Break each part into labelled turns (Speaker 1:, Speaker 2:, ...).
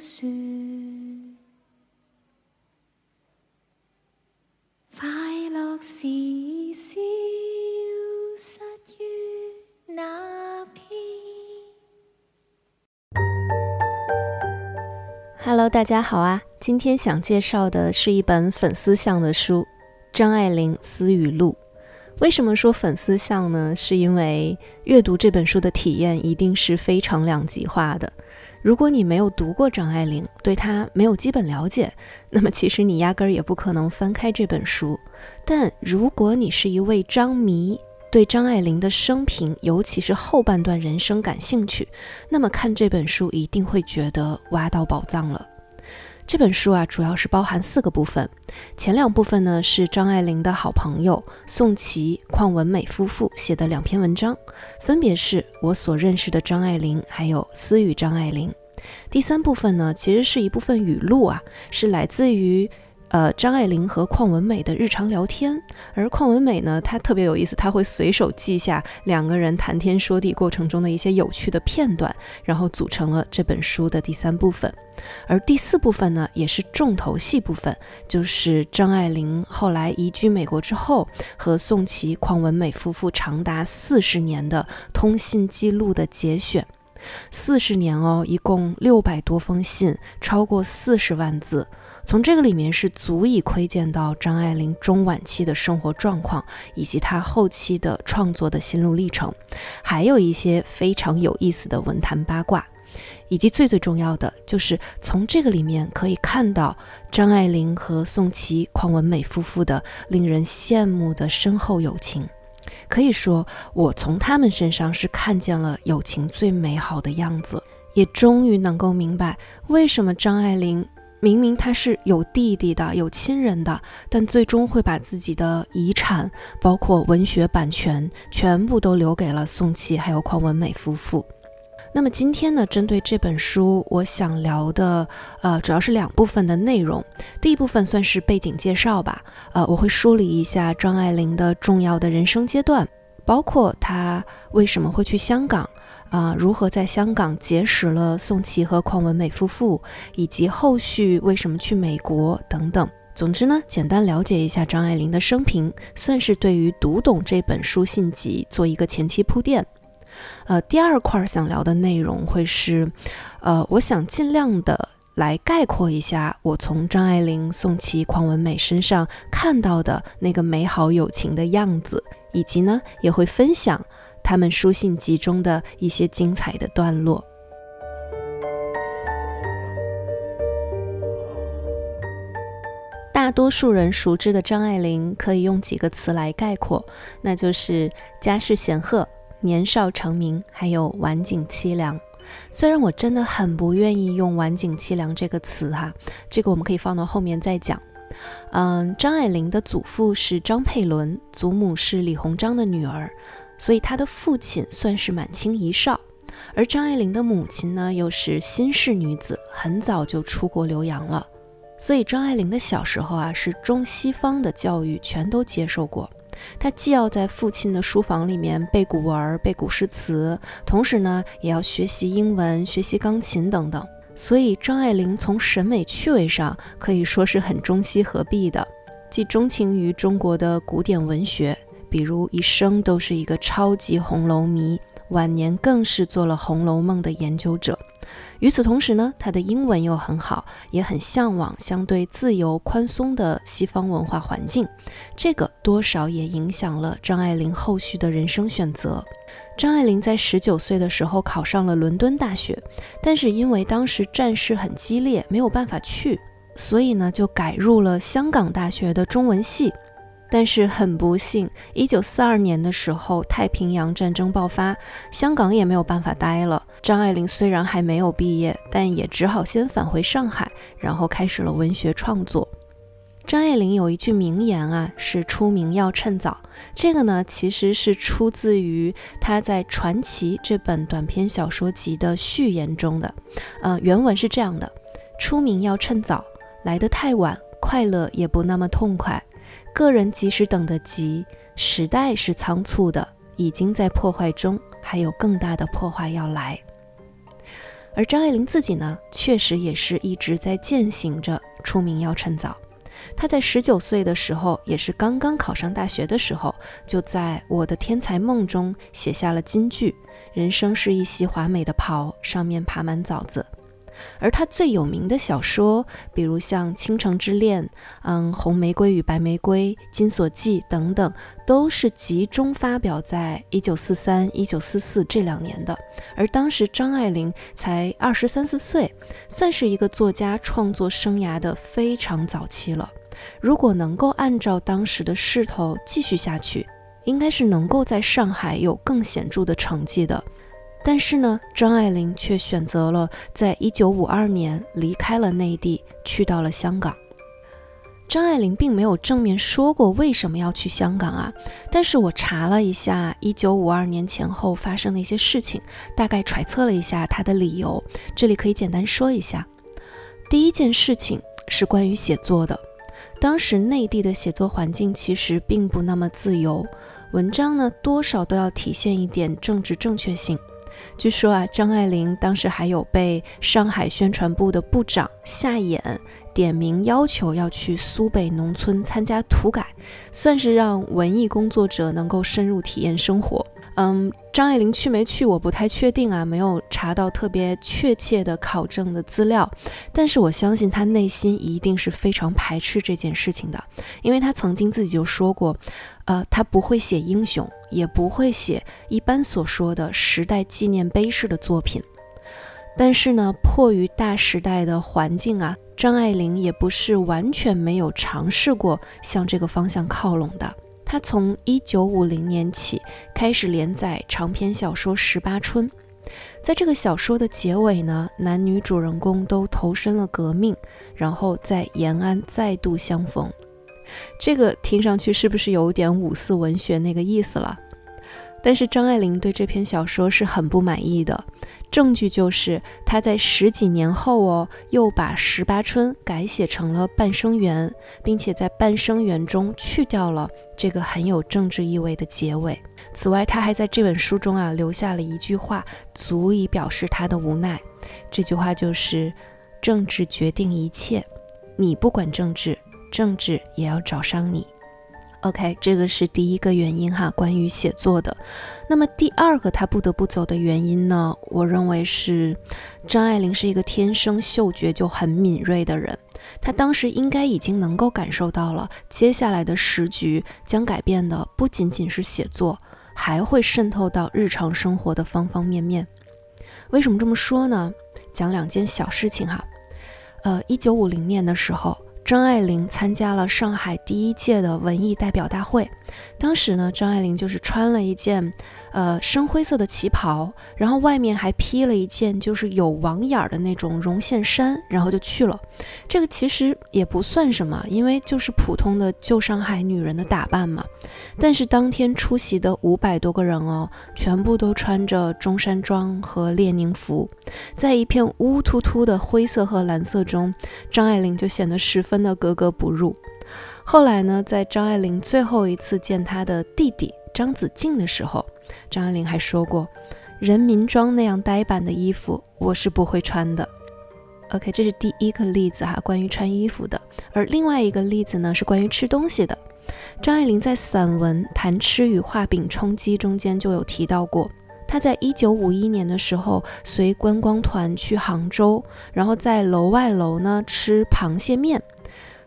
Speaker 1: 快乐是消失于那片。Hello，大家好啊！今天想介绍的是一本粉丝向的书，《张爱玲私语录》。为什么说粉丝向呢？是因为阅读这本书的体验一定是非常两极化的。如果你没有读过张爱玲，对她没有基本了解，那么其实你压根儿也不可能翻开这本书。但如果你是一位张迷，对张爱玲的生平，尤其是后半段人生感兴趣，那么看这本书一定会觉得挖到宝藏了。这本书啊，主要是包含四个部分。前两部分呢，是张爱玲的好朋友宋琦、邝文美夫妇写的两篇文章，分别是我所认识的张爱玲，还有私语张爱玲。第三部分呢，其实是一部分语录啊，是来自于。呃，张爱玲和邝文美的日常聊天，而邝文美呢，她特别有意思，她会随手记下两个人谈天说地过程中的一些有趣的片段，然后组成了这本书的第三部分。而第四部分呢，也是重头戏部分，就是张爱玲后来移居美国之后，和宋琦、邝文美夫妇长达四十年的通信记录的节选。四十年哦，一共六百多封信，超过四十万字。从这个里面是足以窥见到张爱玲中晚期的生活状况，以及她后期的创作的心路历程，还有一些非常有意思的文坛八卦，以及最最重要的就是从这个里面可以看到张爱玲和宋琦、邝文美夫妇的令人羡慕的深厚友情。可以说，我从他们身上是看见了友情最美好的样子，也终于能够明白为什么张爱玲。明明他是有弟弟的，有亲人的，但最终会把自己的遗产，包括文学版权，全部都留给了宋琦还有邝文美夫妇。那么今天呢，针对这本书，我想聊的，呃，主要是两部分的内容。第一部分算是背景介绍吧，呃，我会梳理一下张爱玲的重要的人生阶段，包括她为什么会去香港。啊，如何在香港结识了宋琦和邝文美夫妇，以及后续为什么去美国等等。总之呢，简单了解一下张爱玲的生平，算是对于读懂这本书信集做一个前期铺垫。呃，第二块想聊的内容会是，呃，我想尽量的来概括一下我从张爱玲、宋琦、邝文美身上看到的那个美好友情的样子，以及呢，也会分享。他们书信集中的一些精彩的段落。大多数人熟知的张爱玲，可以用几个词来概括，那就是家世显赫、年少成名，还有晚景凄凉。虽然我真的很不愿意用“晚景凄凉”这个词哈，这个我们可以放到后面再讲。嗯，张爱玲的祖父是张佩伦，祖母是李鸿章的女儿。所以他的父亲算是满清遗少，而张爱玲的母亲呢，又是新式女子，很早就出国留洋了。所以张爱玲的小时候啊，是中西方的教育全都接受过。她既要在父亲的书房里面背古文、背古诗词，同时呢，也要学习英文、学习钢琴等等。所以张爱玲从审美趣味上可以说是很中西合璧的，既钟情于中国的古典文学。比如一生都是一个超级红楼迷，晚年更是做了《红楼梦》的研究者。与此同时呢，他的英文又很好，也很向往相对自由宽松的西方文化环境。这个多少也影响了张爱玲后续的人生选择。张爱玲在十九岁的时候考上了伦敦大学，但是因为当时战事很激烈，没有办法去，所以呢就改入了香港大学的中文系。但是很不幸，一九四二年的时候，太平洋战争爆发，香港也没有办法待了。张爱玲虽然还没有毕业，但也只好先返回上海，然后开始了文学创作。张爱玲有一句名言啊，是“出名要趁早”。这个呢，其实是出自于她在《传奇》这本短篇小说集的序言中的。呃，原文是这样的：“出名要趁早，来得太晚，快乐也不那么痛快。”个人即使等得及，时代是仓促的，已经在破坏中，还有更大的破坏要来。而张爱玲自己呢，确实也是一直在践行着出名要趁早。她在十九岁的时候，也是刚刚考上大学的时候，就在我的天才梦中写下了金句：“人生是一袭华美的袍，上面爬满枣子。”而他最有名的小说，比如像《倾城之恋》、嗯，《红玫瑰与白玫瑰》、《金锁记》等等，都是集中发表在一九四三、一九四四这两年的。而当时张爱玲才二十三四岁，算是一个作家创作生涯的非常早期了。如果能够按照当时的势头继续下去，应该是能够在上海有更显著的成绩的。但是呢，张爱玲却选择了在一九五二年离开了内地，去到了香港。张爱玲并没有正面说过为什么要去香港啊，但是我查了一下一九五二年前后发生的一些事情，大概揣测了一下她的理由，这里可以简单说一下。第一件事情是关于写作的，当时内地的写作环境其实并不那么自由，文章呢多少都要体现一点政治正确性。据说啊，张爱玲当时还有被上海宣传部的部长夏衍点名要求要去苏北农村参加土改，算是让文艺工作者能够深入体验生活。嗯，张爱玲去没去我不太确定啊，没有查到特别确切的考证的资料。但是我相信她内心一定是非常排斥这件事情的，因为她曾经自己就说过，呃，她不会写英雄，也不会写一般所说的时代纪念碑式的作品。但是呢，迫于大时代的环境啊，张爱玲也不是完全没有尝试过向这个方向靠拢的。他从一九五零年起开始连载长篇小说《十八春》，在这个小说的结尾呢，男女主人公都投身了革命，然后在延安再度相逢。这个听上去是不是有点五四文学那个意思了？但是张爱玲对这篇小说是很不满意的。证据就是他在十几年后哦，又把《十八春》改写成了《半生缘》，并且在《半生缘》中去掉了这个很有政治意味的结尾。此外，他还在这本书中啊留下了一句话，足以表示他的无奈。这句话就是：“政治决定一切，你不管政治，政治也要找上你。” OK，这个是第一个原因哈，关于写作的。那么第二个他不得不走的原因呢？我认为是张爱玲是一个天生嗅觉就很敏锐的人，她当时应该已经能够感受到了接下来的时局将改变的不仅仅是写作，还会渗透到日常生活的方方面面。为什么这么说呢？讲两件小事情哈。呃，一九五零年的时候。张爱玲参加了上海第一届的文艺代表大会，当时呢，张爱玲就是穿了一件。呃，深灰色的旗袍，然后外面还披了一件就是有网眼儿的那种绒线衫，然后就去了。这个其实也不算什么，因为就是普通的旧上海女人的打扮嘛。但是当天出席的五百多个人哦，全部都穿着中山装和列宁服，在一片乌突突的灰色和蓝色中，张爱玲就显得十分的格格不入。后来呢，在张爱玲最后一次见她的弟弟张子静的时候。张爱玲还说过：“人民装那样呆板的衣服，我是不会穿的。” OK，这是第一个例子哈，关于穿衣服的。而另外一个例子呢，是关于吃东西的。张爱玲在散文《谈吃与画饼充饥》中间就有提到过，她在一九五一年的时候随观光团去杭州，然后在楼外楼呢吃螃蟹面，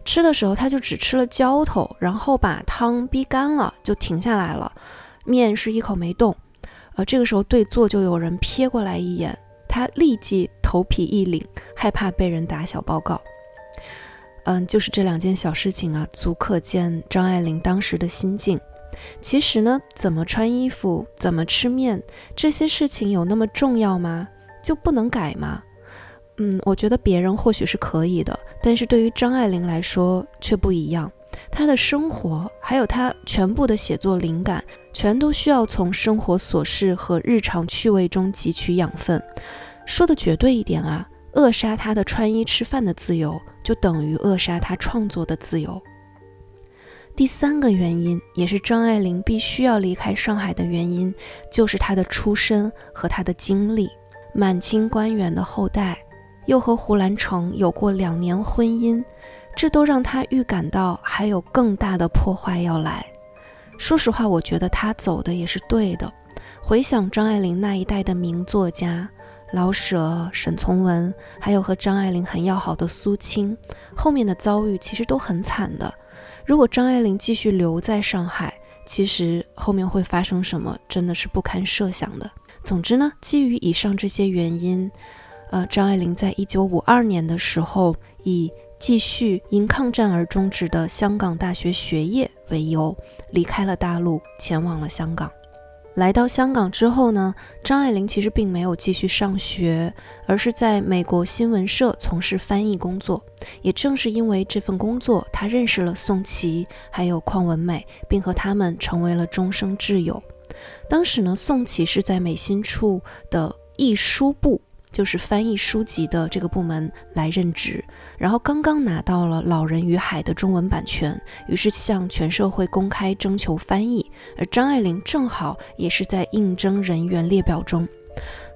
Speaker 1: 吃的时候他就只吃了浇头，然后把汤逼干了就停下来了。面是一口没动，呃，这个时候对坐就有人瞥过来一眼，他立即头皮一凛，害怕被人打小报告。嗯，就是这两件小事情啊，足可见张爱玲当时的心境。其实呢，怎么穿衣服，怎么吃面，这些事情有那么重要吗？就不能改吗？嗯，我觉得别人或许是可以的，但是对于张爱玲来说却不一样。她的生活，还有她全部的写作灵感，全都需要从生活琐事和日常趣味中汲取养分。说的绝对一点啊，扼杀她的穿衣吃饭的自由，就等于扼杀她创作的自由。第三个原因，也是张爱玲必须要离开上海的原因，就是她的出身和她的经历。满清官员的后代，又和胡兰成有过两年婚姻，这都让他预感到还有更大的破坏要来。说实话，我觉得他走的也是对的。回想张爱玲那一代的名作家。老舍、沈从文，还有和张爱玲很要好的苏青，后面的遭遇其实都很惨的。如果张爱玲继续留在上海，其实后面会发生什么，真的是不堪设想的。总之呢，基于以上这些原因，呃，张爱玲在一九五二年的时候，以继续因抗战而终止的香港大学学业为由，离开了大陆，前往了香港。来到香港之后呢，张爱玲其实并没有继续上学，而是在美国新闻社从事翻译工作。也正是因为这份工作，她认识了宋琦，还有邝文美，并和他们成为了终生挚友。当时呢，宋琦是在美心处的译书部。就是翻译书籍的这个部门来任职，然后刚刚拿到了《老人与海》的中文版权，于是向全社会公开征求翻译，而张爱玲正好也是在应征人员列表中。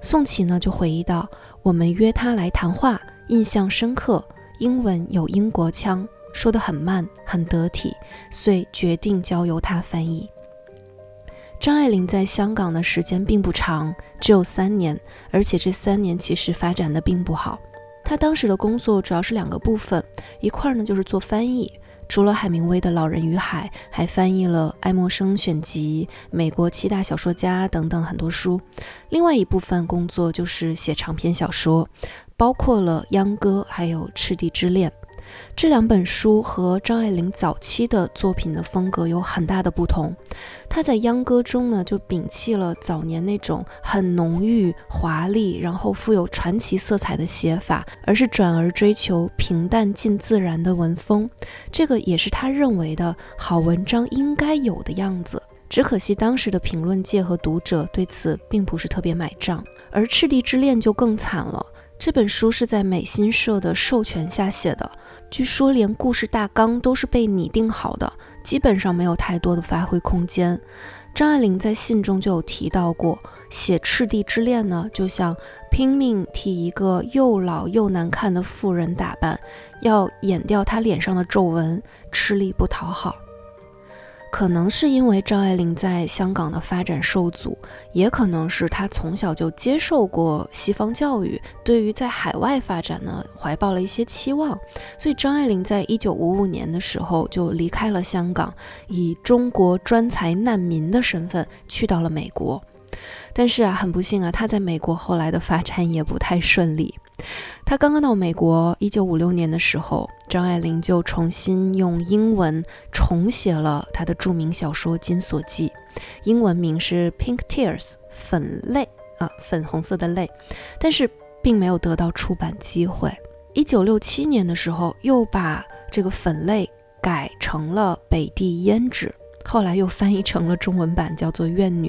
Speaker 1: 宋琦呢就回忆道：“我们约他来谈话，印象深刻，英文有英国腔，说得很慢，很得体，遂决定交由他翻译。”张爱玲在香港的时间并不长，只有三年，而且这三年其实发展的并不好。她当时的工作主要是两个部分，一块儿呢就是做翻译，除了海明威的《老人与海》，还翻译了爱默生选集、美国七大小说家等等很多书；另外一部分工作就是写长篇小说，包括了《秧歌》还有《赤地之恋》。这两本书和张爱玲早期的作品的风格有很大的不同。她在《秧歌》中呢，就摒弃了早年那种很浓郁、华丽，然后富有传奇色彩的写法，而是转而追求平淡、近自然的文风。这个也是他认为的好文章应该有的样子。只可惜当时的评论界和读者对此并不是特别买账。而《赤地之恋》就更惨了。这本书是在美新社的授权下写的。据说连故事大纲都是被拟定好的，基本上没有太多的发挥空间。张爱玲在信中就有提到过，写《赤地之恋》呢，就像拼命替一个又老又难看的妇人打扮，要掩掉她脸上的皱纹，吃力不讨好。可能是因为张爱玲在香港的发展受阻，也可能是她从小就接受过西方教育，对于在海外发展呢怀抱了一些期望，所以张爱玲在一九五五年的时候就离开了香港，以中国专才难民的身份去到了美国。但是啊，很不幸啊，她在美国后来的发展也不太顺利。他刚刚到美国，一九五六年的时候，张爱玲就重新用英文重写了她的著名小说《金锁记》，英文名是《Pink Tears》，粉泪啊，粉红色的泪，但是并没有得到出版机会。一九六七年的时候，又把这个粉泪改成了北地胭脂，后来又翻译成了中文版，叫做《怨女》。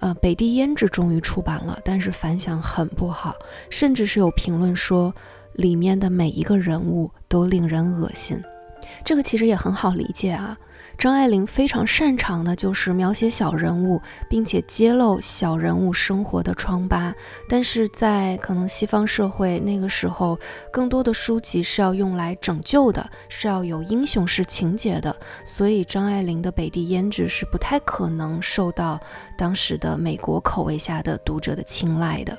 Speaker 1: 呃，北地胭脂终于出版了，但是反响很不好，甚至是有评论说里面的每一个人物都令人恶心。这个其实也很好理解啊。张爱玲非常擅长的就是描写小人物，并且揭露小人物生活的疮疤。但是在可能西方社会那个时候，更多的书籍是要用来拯救的，是要有英雄式情节的，所以张爱玲的《北地胭脂》是不太可能受到当时的美国口味下的读者的青睐的。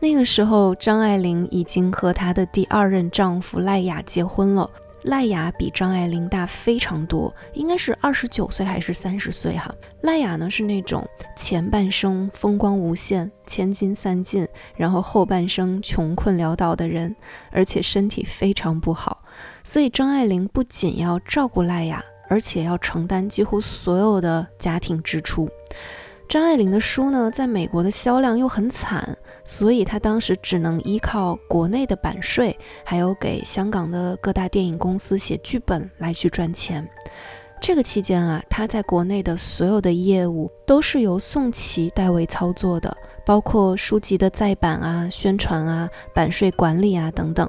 Speaker 1: 那个时候，张爱玲已经和她的第二任丈夫赖雅结婚了。赖雅比张爱玲大非常多，应该是二十九岁还是三十岁哈。赖雅呢是那种前半生风光无限、千金散尽，然后后半生穷困潦倒的人，而且身体非常不好，所以张爱玲不仅要照顾赖雅，而且要承担几乎所有的家庭支出。张爱玲的书呢，在美国的销量又很惨，所以她当时只能依靠国内的版税，还有给香港的各大电影公司写剧本来去赚钱。这个期间啊，她在国内的所有的业务都是由宋琦代为操作的，包括书籍的再版啊、宣传啊、版税管理啊等等。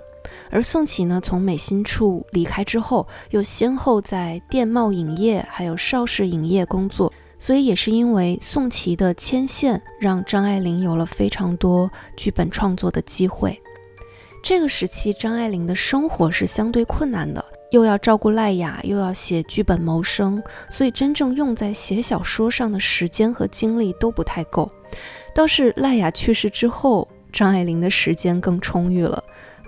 Speaker 1: 而宋琦呢，从美心处离开之后，又先后在电贸影业还有邵氏影业工作。所以也是因为宋琦的牵线，让张爱玲有了非常多剧本创作的机会。这个时期，张爱玲的生活是相对困难的，又要照顾赖雅，又要写剧本谋生，所以真正用在写小说上的时间和精力都不太够。倒是赖雅去世之后，张爱玲的时间更充裕了。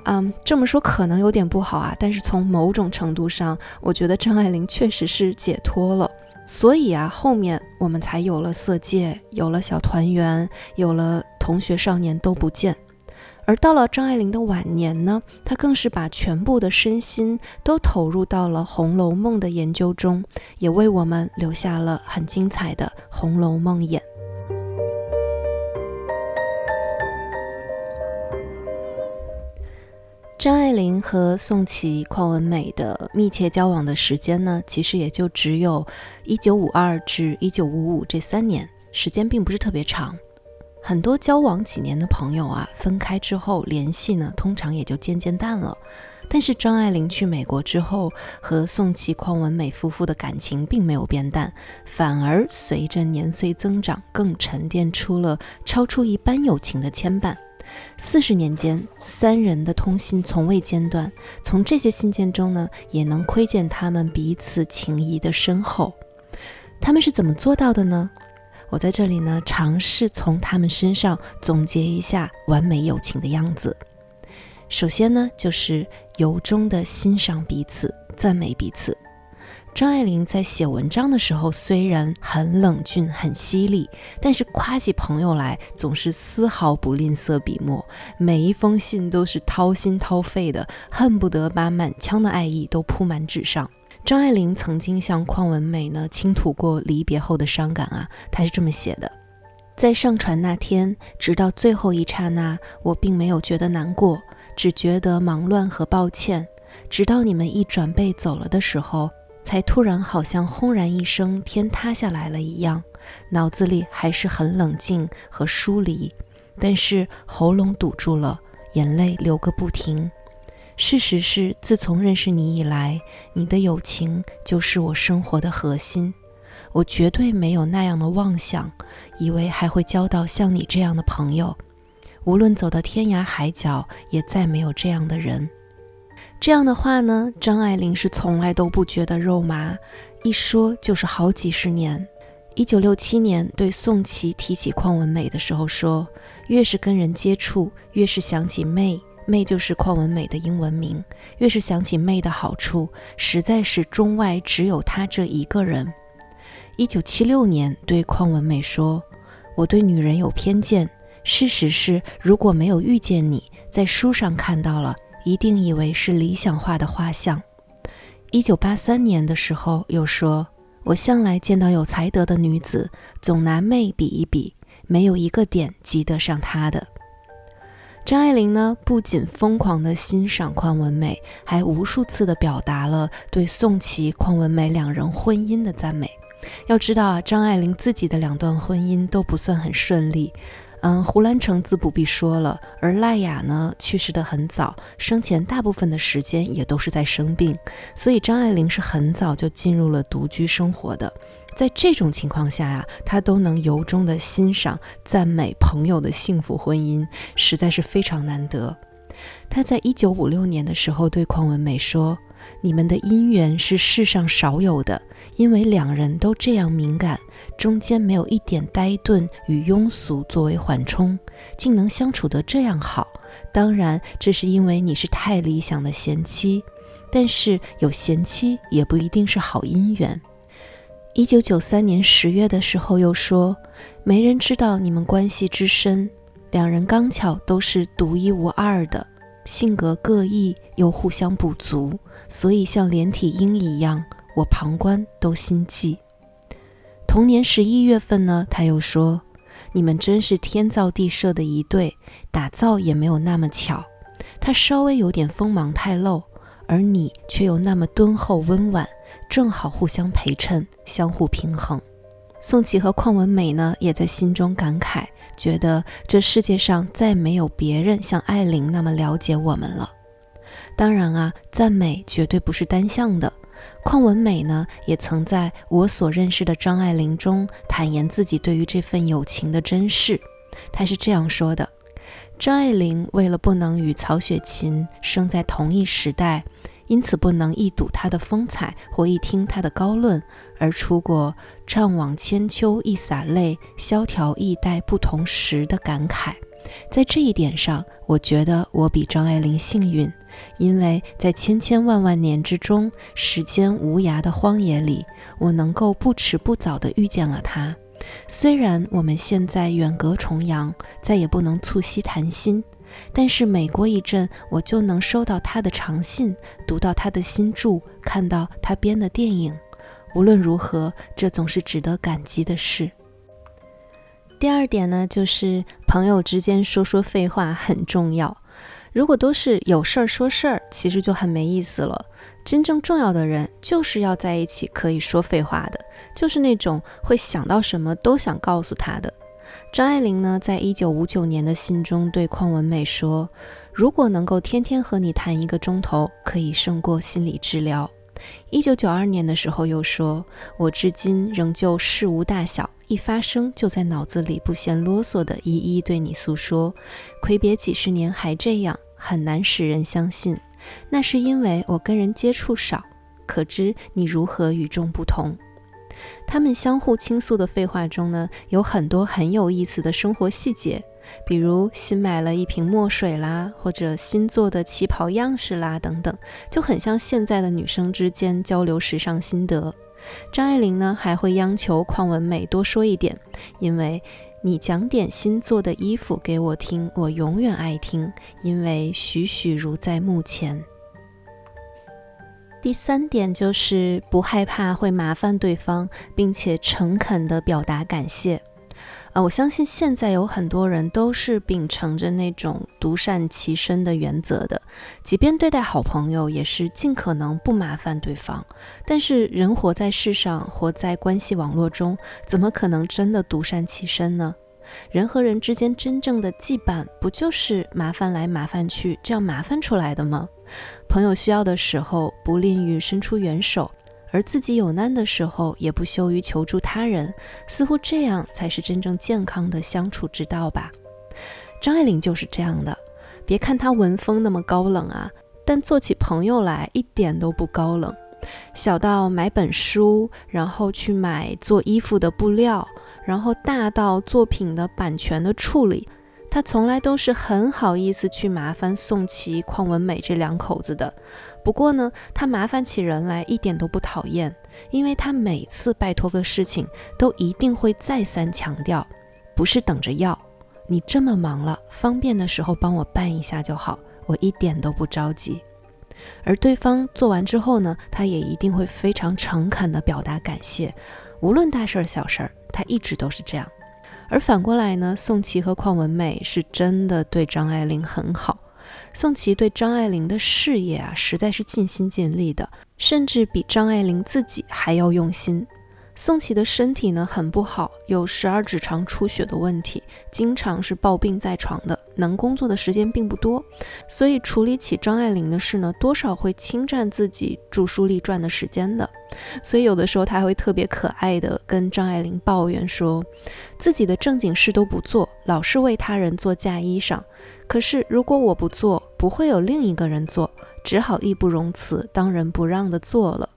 Speaker 1: 嗯，这么说可能有点不好啊，但是从某种程度上，我觉得张爱玲确实是解脱了。所以啊，后面我们才有了《色戒》，有了《小团圆》，有了《同学少年都不见》。而到了张爱玲的晚年呢，她更是把全部的身心都投入到了《红楼梦》的研究中，也为我们留下了很精彩的《红楼梦》演。张爱玲和宋琦、邝文美的密切交往的时间呢，其实也就只有一九五二至一九五五这三年，时间并不是特别长。很多交往几年的朋友啊，分开之后联系呢，通常也就渐渐淡了。但是张爱玲去美国之后，和宋琦、邝文美夫妇的感情并没有变淡，反而随着年岁增长，更沉淀出了超出一般友情的牵绊。四十年间，三人的通信从未间断。从这些信件中呢，也能窥见他们彼此情谊的深厚。他们是怎么做到的呢？我在这里呢，尝试从他们身上总结一下完美友情的样子。首先呢，就是由衷的欣赏彼此，赞美彼此。张爱玲在写文章的时候虽然很冷峻、很犀利，但是夸起朋友来总是丝毫不吝啬笔墨，每一封信都是掏心掏肺的，恨不得把满腔的爱意都铺满纸上。张爱玲曾经向邝文美呢倾吐过离别后的伤感啊，她是这么写的：在上船那天，直到最后一刹那，我并没有觉得难过，只觉得忙乱和抱歉。直到你们一转背走了的时候。才突然好像轰然一声，天塌下来了一样，脑子里还是很冷静和疏离，但是喉咙堵住了，眼泪流个不停。事实是，自从认识你以来，你的友情就是我生活的核心。我绝对没有那样的妄想，以为还会交到像你这样的朋友。无论走到天涯海角，也再没有这样的人。这样的话呢，张爱玲是从来都不觉得肉麻，一说就是好几十年。一九六七年对宋琦提起邝文美的时候说，越是跟人接触，越是想起妹妹，就是邝文美的英文名，越是想起妹的好处，实在是中外只有她这一个人。一九七六年对邝文美说，我对女人有偏见，事实是如果没有遇见你，在书上看到了。一定以为是理想化的画像。一九八三年的时候，又说：“我向来见到有才德的女子，总拿妹比一比，没有一个点及得上她的。”张爱玲呢，不仅疯狂地欣赏邝文美，还无数次地表达了对宋琦、邝文美两人婚姻的赞美。要知道啊，张爱玲自己的两段婚姻都不算很顺利。嗯，胡兰成自不必说了，而赖雅呢去世的很早，生前大部分的时间也都是在生病，所以张爱玲是很早就进入了独居生活的。在这种情况下呀，她都能由衷的欣赏、赞美朋友的幸福婚姻，实在是非常难得。她在一九五六年的时候对邝文美说。你们的姻缘是世上少有的，因为两人都这样敏感，中间没有一点呆钝与庸俗作为缓冲，竟能相处得这样好。当然，这是因为你是太理想的贤妻，但是有贤妻也不一定是好姻缘。一九九三年十月的时候又说，没人知道你们关系之深，两人刚巧都是独一无二的。性格各异又互相不足，所以像连体婴一样，我旁观都心悸。同年十一月份呢，他又说：“你们真是天造地设的一对，打造也没有那么巧。他稍微有点锋芒太露，而你却又那么敦厚温婉，正好互相陪衬，相互平衡。”宋琦和邝文美呢，也在心中感慨。觉得这世界上再没有别人像艾琳那么了解我们了。当然啊，赞美绝对不是单向的。邝文美呢，也曾在我所认识的张爱玲中坦言自己对于这份友情的珍视。她是这样说的：张爱玲为了不能与曹雪芹生在同一时代，因此不能一睹她的风采或一听她的高论，而出过“怅惘千秋一洒泪，萧条易代不同时”的感慨。在这一点上，我觉得我比张爱玲幸运，因为在千千万万年之中，时间无涯的荒野里，我能够不迟不早地遇见了她。虽然我们现在远隔重洋，再也不能促膝谈心，但是每过一阵，我就能收到她的长信，读到她的新著，看到她编的电影。无论如何，这总是值得感激的事。第二点呢，就是朋友之间说说废话很重要。如果都是有事儿说事儿，其实就很没意思了。真正重要的人就是要在一起可以说废话的，就是那种会想到什么都想告诉他的。张爱玲呢，在一九五九年的信中对邝文美说：“如果能够天天和你谈一个钟头，可以胜过心理治疗。”一九九二年的时候又说：“我至今仍旧事无大小。”一发生就在脑子里不嫌啰嗦的一一对你诉说，魁别几十年还这样，很难使人相信。那是因为我跟人接触少，可知你如何与众不同。他们相互倾诉的废话中呢，有很多很有意思的生活细节，比如新买了一瓶墨水啦，或者新做的旗袍样式啦等等，就很像现在的女生之间交流时尚心得。张爱玲呢还会央求邝文美多说一点，因为你讲点新做的衣服给我听，我永远爱听，因为栩栩如在目前。第三点就是不害怕会麻烦对方，并且诚恳地表达感谢。啊，我相信现在有很多人都是秉承着那种独善其身的原则的，即便对待好朋友，也是尽可能不麻烦对方。但是人活在世上，活在关系网络中，怎么可能真的独善其身呢？人和人之间真正的羁绊，不就是麻烦来麻烦去，这样麻烦出来的吗？朋友需要的时候，不吝于伸出援手。而自己有难的时候，也不羞于求助他人，似乎这样才是真正健康的相处之道吧。张爱玲就是这样的，别看她文风那么高冷啊，但做起朋友来一点都不高冷。小到买本书，然后去买做衣服的布料，然后大到作品的版权的处理。她从来都是很好意思去麻烦宋琦、邝文美这两口子的。不过呢，他麻烦起人来一点都不讨厌，因为他每次拜托个事情，都一定会再三强调，不是等着要，你这么忙了，方便的时候帮我办一下就好，我一点都不着急。而对方做完之后呢，他也一定会非常诚恳地表达感谢，无论大事儿小事儿，他一直都是这样。而反过来呢，宋琦和邝文美是真的对张爱玲很好。宋琦对张爱玲的事业啊，实在是尽心尽力的，甚至比张爱玲自己还要用心。宋琦的身体呢很不好，有十二指肠出血的问题，经常是抱病在床的，能工作的时间并不多，所以处理起张爱玲的事呢，多少会侵占自己著书立传的时间的。所以有的时候他会特别可爱的跟张爱玲抱怨说，自己的正经事都不做，老是为他人做嫁衣裳。可是如果我不做，不会有另一个人做，只好义不容辞，当仁不让的做了。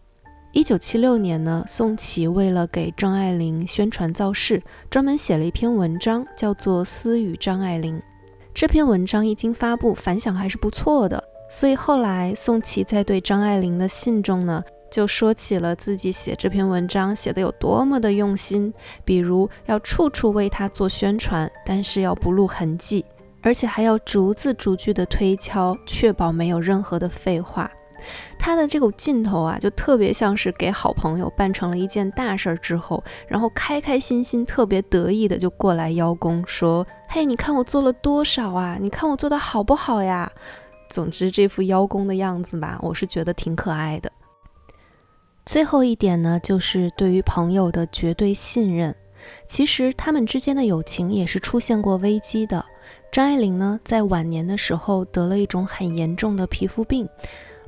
Speaker 1: 一九七六年呢，宋琦为了给张爱玲宣传造势，专门写了一篇文章，叫做《私语张爱玲》。这篇文章一经发布，反响还是不错的。所以后来宋琦在对张爱玲的信中呢，就说起了自己写这篇文章写的有多么的用心，比如要处处为她做宣传，但是要不露痕迹，而且还要逐字逐句的推敲，确保没有任何的废话。他的这股劲头啊，就特别像是给好朋友办成了一件大事儿之后，然后开开心心、特别得意的就过来邀功，说：“嘿，你看我做了多少啊？你看我做的好不好呀？”总之，这副邀功的样子吧，我是觉得挺可爱的。最后一点呢，就是对于朋友的绝对信任。其实他们之间的友情也是出现过危机的。张爱玲呢，在晚年的时候得了一种很严重的皮肤病。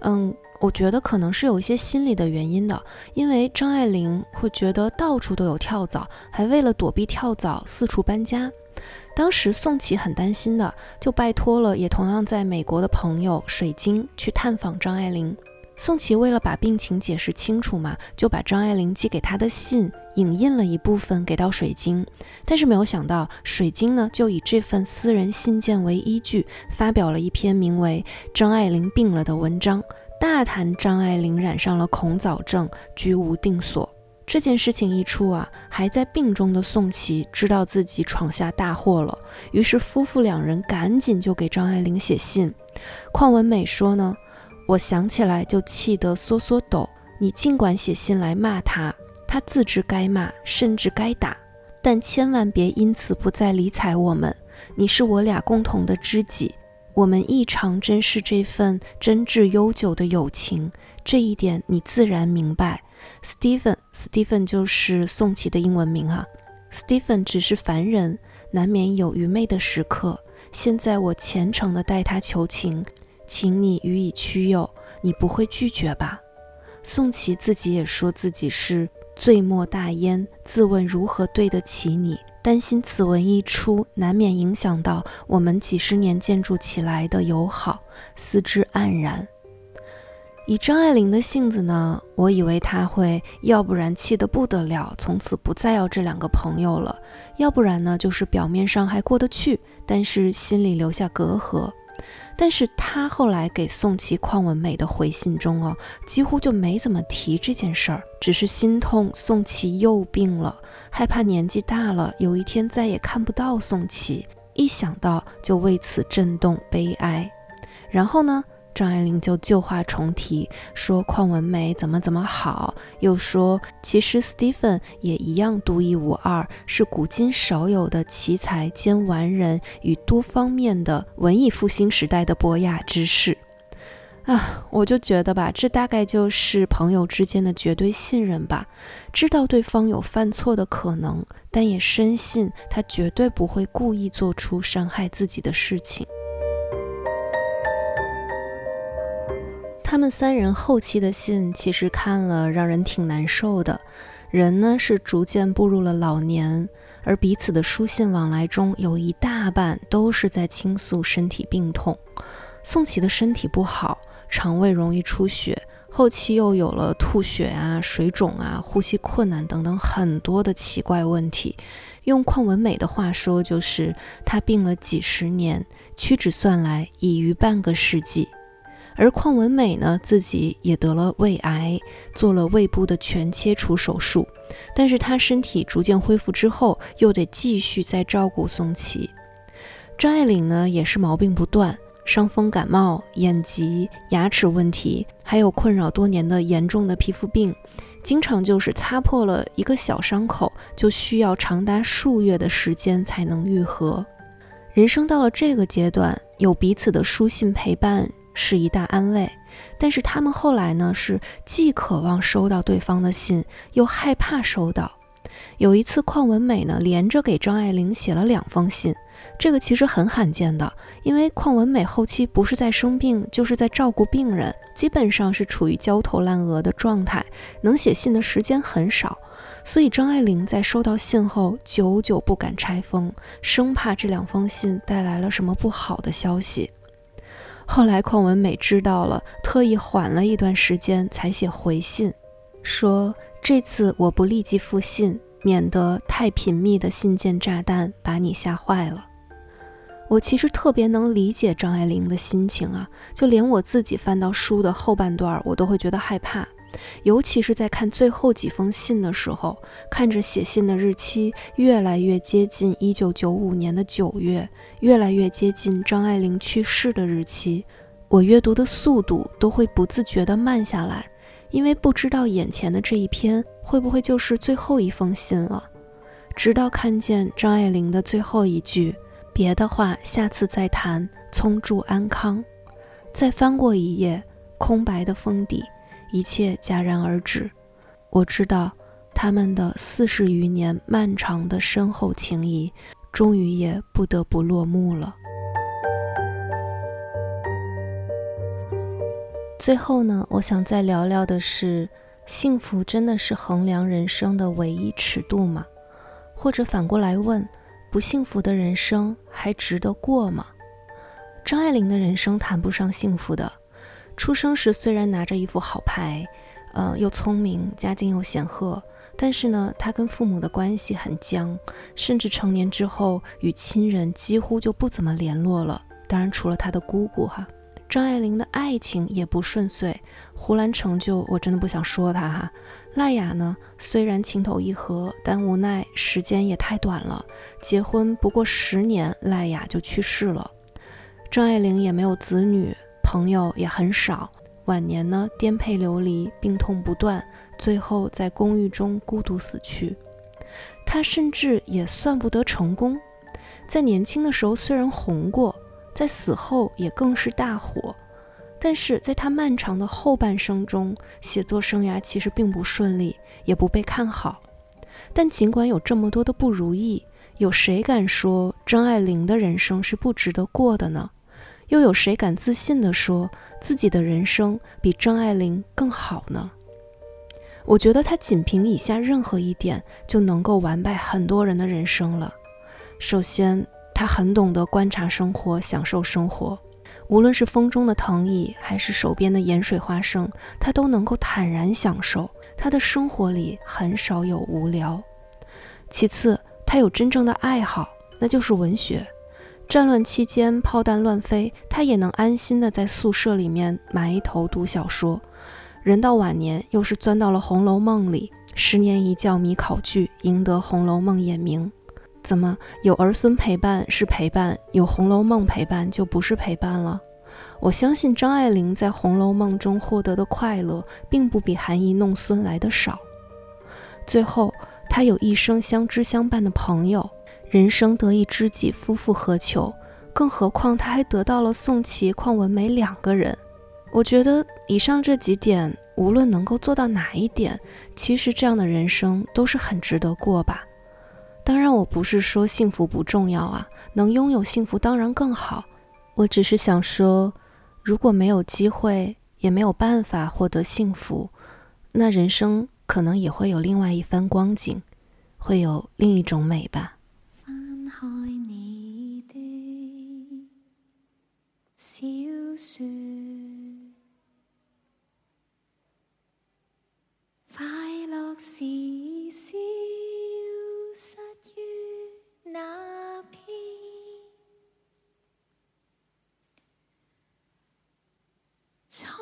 Speaker 1: 嗯，我觉得可能是有一些心理的原因的，因为张爱玲会觉得到处都有跳蚤，还为了躲避跳蚤四处搬家。当时宋琦很担心的，就拜托了也同样在美国的朋友水晶去探访张爱玲。宋琦为了把病情解释清楚嘛，就把张爱玲寄给他的信影印了一部分给到水晶，但是没有想到水晶呢就以这份私人信件为依据，发表了一篇名为《张爱玲病了》的文章。大谈张爱玲染上了恐早症，居无定所。这件事情一出啊，还在病中的宋琦知道自己闯下大祸了，于是夫妇两人赶紧就给张爱玲写信。邝文美说呢：“我想起来就气得缩缩抖。你尽管写信来骂他，他自知该骂，甚至该打，但千万别因此不再理睬我们。你是我俩共同的知己。”我们异常珍视这份真挚悠久的友情，这一点你自然明白。Stephen，Stephen 就是宋琦的英文名啊。Stephen 只是凡人，难免有愚昧的时刻。现在我虔诚地代他求情，请你予以屈宥，你不会拒绝吧？宋琦自己也说自己是罪莫大焉，自问如何对得起你。担心此文一出，难免影响到我们几十年建筑起来的友好，思之黯然。以张爱玲的性子呢，我以为她会要不然气得不得了，从此不再要这两个朋友了；要不然呢，就是表面上还过得去，但是心里留下隔阂。但是他后来给宋琦、邝文美的回信中哦，几乎就没怎么提这件事儿，只是心痛宋琦又病了，害怕年纪大了有一天再也看不到宋琦，一想到就为此震动悲哀。然后呢？张爱玲就旧话重提，说邝文美怎么怎么好，又说其实 Stephen 也一样独一无二，是古今少有的奇才兼完人与多方面的文艺复兴时代的博雅之士。啊，我就觉得吧，这大概就是朋友之间的绝对信任吧，知道对方有犯错的可能，但也深信他绝对不会故意做出伤害自己的事情。他们三人后期的信，其实看了让人挺难受的。人呢是逐渐步入了老年，而彼此的书信往来中有一大半都是在倾诉身体病痛。宋琦的身体不好，肠胃容易出血，后期又有了吐血啊、水肿啊、呼吸困难等等很多的奇怪问题。用邝文美的话说，就是他病了几十年，屈指算来已逾半个世纪。而邝文美呢，自己也得了胃癌，做了胃部的全切除手术。但是她身体逐渐恢复之后，又得继续再照顾宋琦。张爱玲呢，也是毛病不断，伤风感冒、眼疾、牙齿问题，还有困扰多年的严重的皮肤病，经常就是擦破了一个小伤口，就需要长达数月的时间才能愈合。人生到了这个阶段，有彼此的书信陪伴。是一大安慰，但是他们后来呢，是既渴望收到对方的信，又害怕收到。有一次，邝文美呢，连着给张爱玲写了两封信，这个其实很罕见的，因为邝文美后期不是在生病，就是在照顾病人，基本上是处于焦头烂额的状态，能写信的时间很少，所以张爱玲在收到信后，久久不敢拆封，生怕这两封信带来了什么不好的消息。后来邝文美知道了，特意缓了一段时间才写回信，说这次我不立即复信，免得太频密的信件炸弹把你吓坏了。我其实特别能理解张爱玲的心情啊，就连我自己翻到书的后半段，我都会觉得害怕。尤其是在看最后几封信的时候，看着写信的日期越来越接近一九九五年的九月，越来越接近张爱玲去世的日期，我阅读的速度都会不自觉地慢下来，因为不知道眼前的这一篇会不会就是最后一封信了。直到看见张爱玲的最后一句“别的话下次再谈，葱祝安康”，再翻过一页，空白的封底。一切戛然而止，我知道他们的四十余年漫长的深厚情谊，终于也不得不落幕了。最后呢，我想再聊聊的是，幸福真的是衡量人生的唯一尺度吗？或者反过来问，不幸福的人生还值得过吗？张爱玲的人生谈不上幸福的，出生时虽然拿着一副好牌，呃，又聪明，家境又显赫，但是呢，他跟父母的关系很僵，甚至成年之后与亲人几乎就不怎么联络了。当然，除了他的姑姑哈。张爱玲的爱情也不顺遂，胡兰成就我真的不想说他哈。赖雅呢，虽然情投意合，但无奈时间也太短了，结婚不过十年，赖雅就去世了。张爱玲也没有子女，朋友也很少，晚年呢颠沛流离，病痛不断，最后在公寓中孤独死去。他甚至也算不得成功，在年轻的时候虽然红过。在死后也更是大火，但是在他漫长的后半生中，写作生涯其实并不顺利，也不被看好。但尽管有这么多的不如意，有谁敢说张爱玲的人生是不值得过的呢？又有谁敢自信地说自己的人生比张爱玲更好呢？我觉得他仅凭以下任何一点就能够完败很多人的人生了。首先。他很懂得观察生活，享受生活。无论是风中的藤椅，还是手边的盐水花生，他都能够坦然享受。他的生活里很少有无聊。其次，他有真正的爱好，那就是文学。战乱期间，炮弹乱飞，他也能安心的在宿舍里面埋头读小说。人到晚年，又是钻到了《红楼梦》里，十年一觉迷考据，赢得《红楼梦》眼名。怎么有儿孙陪伴是陪伴，有《红楼梦》陪伴就不是陪伴了？我相信张爱玲在《红楼梦》中获得的快乐，并不比含饴弄孙来的少。最后，她有一生相知相伴的朋友，人生得一知己，夫复何求？更何况他还得到了宋琦、邝文梅两个人。我觉得以上这几点，无论能够做到哪一点，其实这样的人生都是很值得过吧。当然，我不是说幸福不重要啊，能拥有幸福当然更好。我只是想说，如果没有机会，也没有办法获得幸福，那人生可能也会有另外一番光景，会有另一种美吧。说，快乐时消失于。那篇聪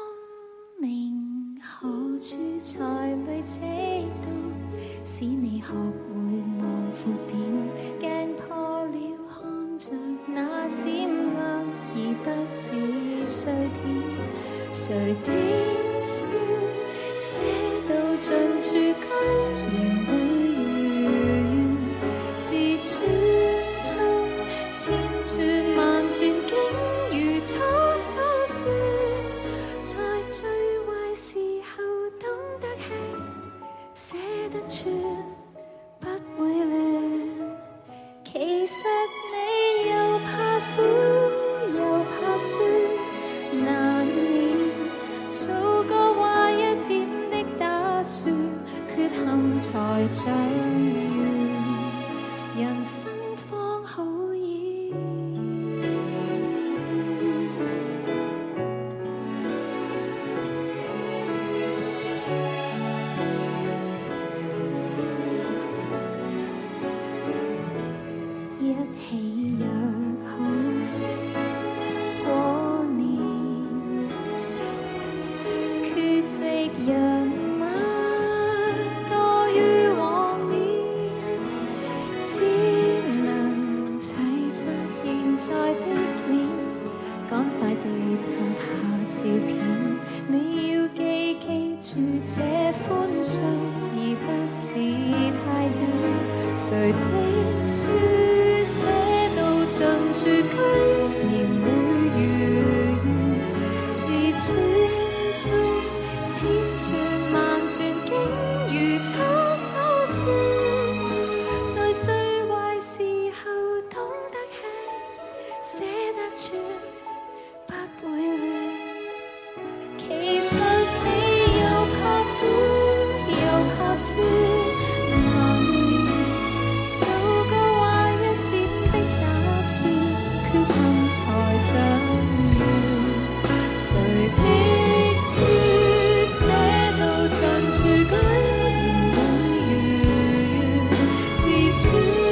Speaker 1: 明何处才累积到，
Speaker 2: 情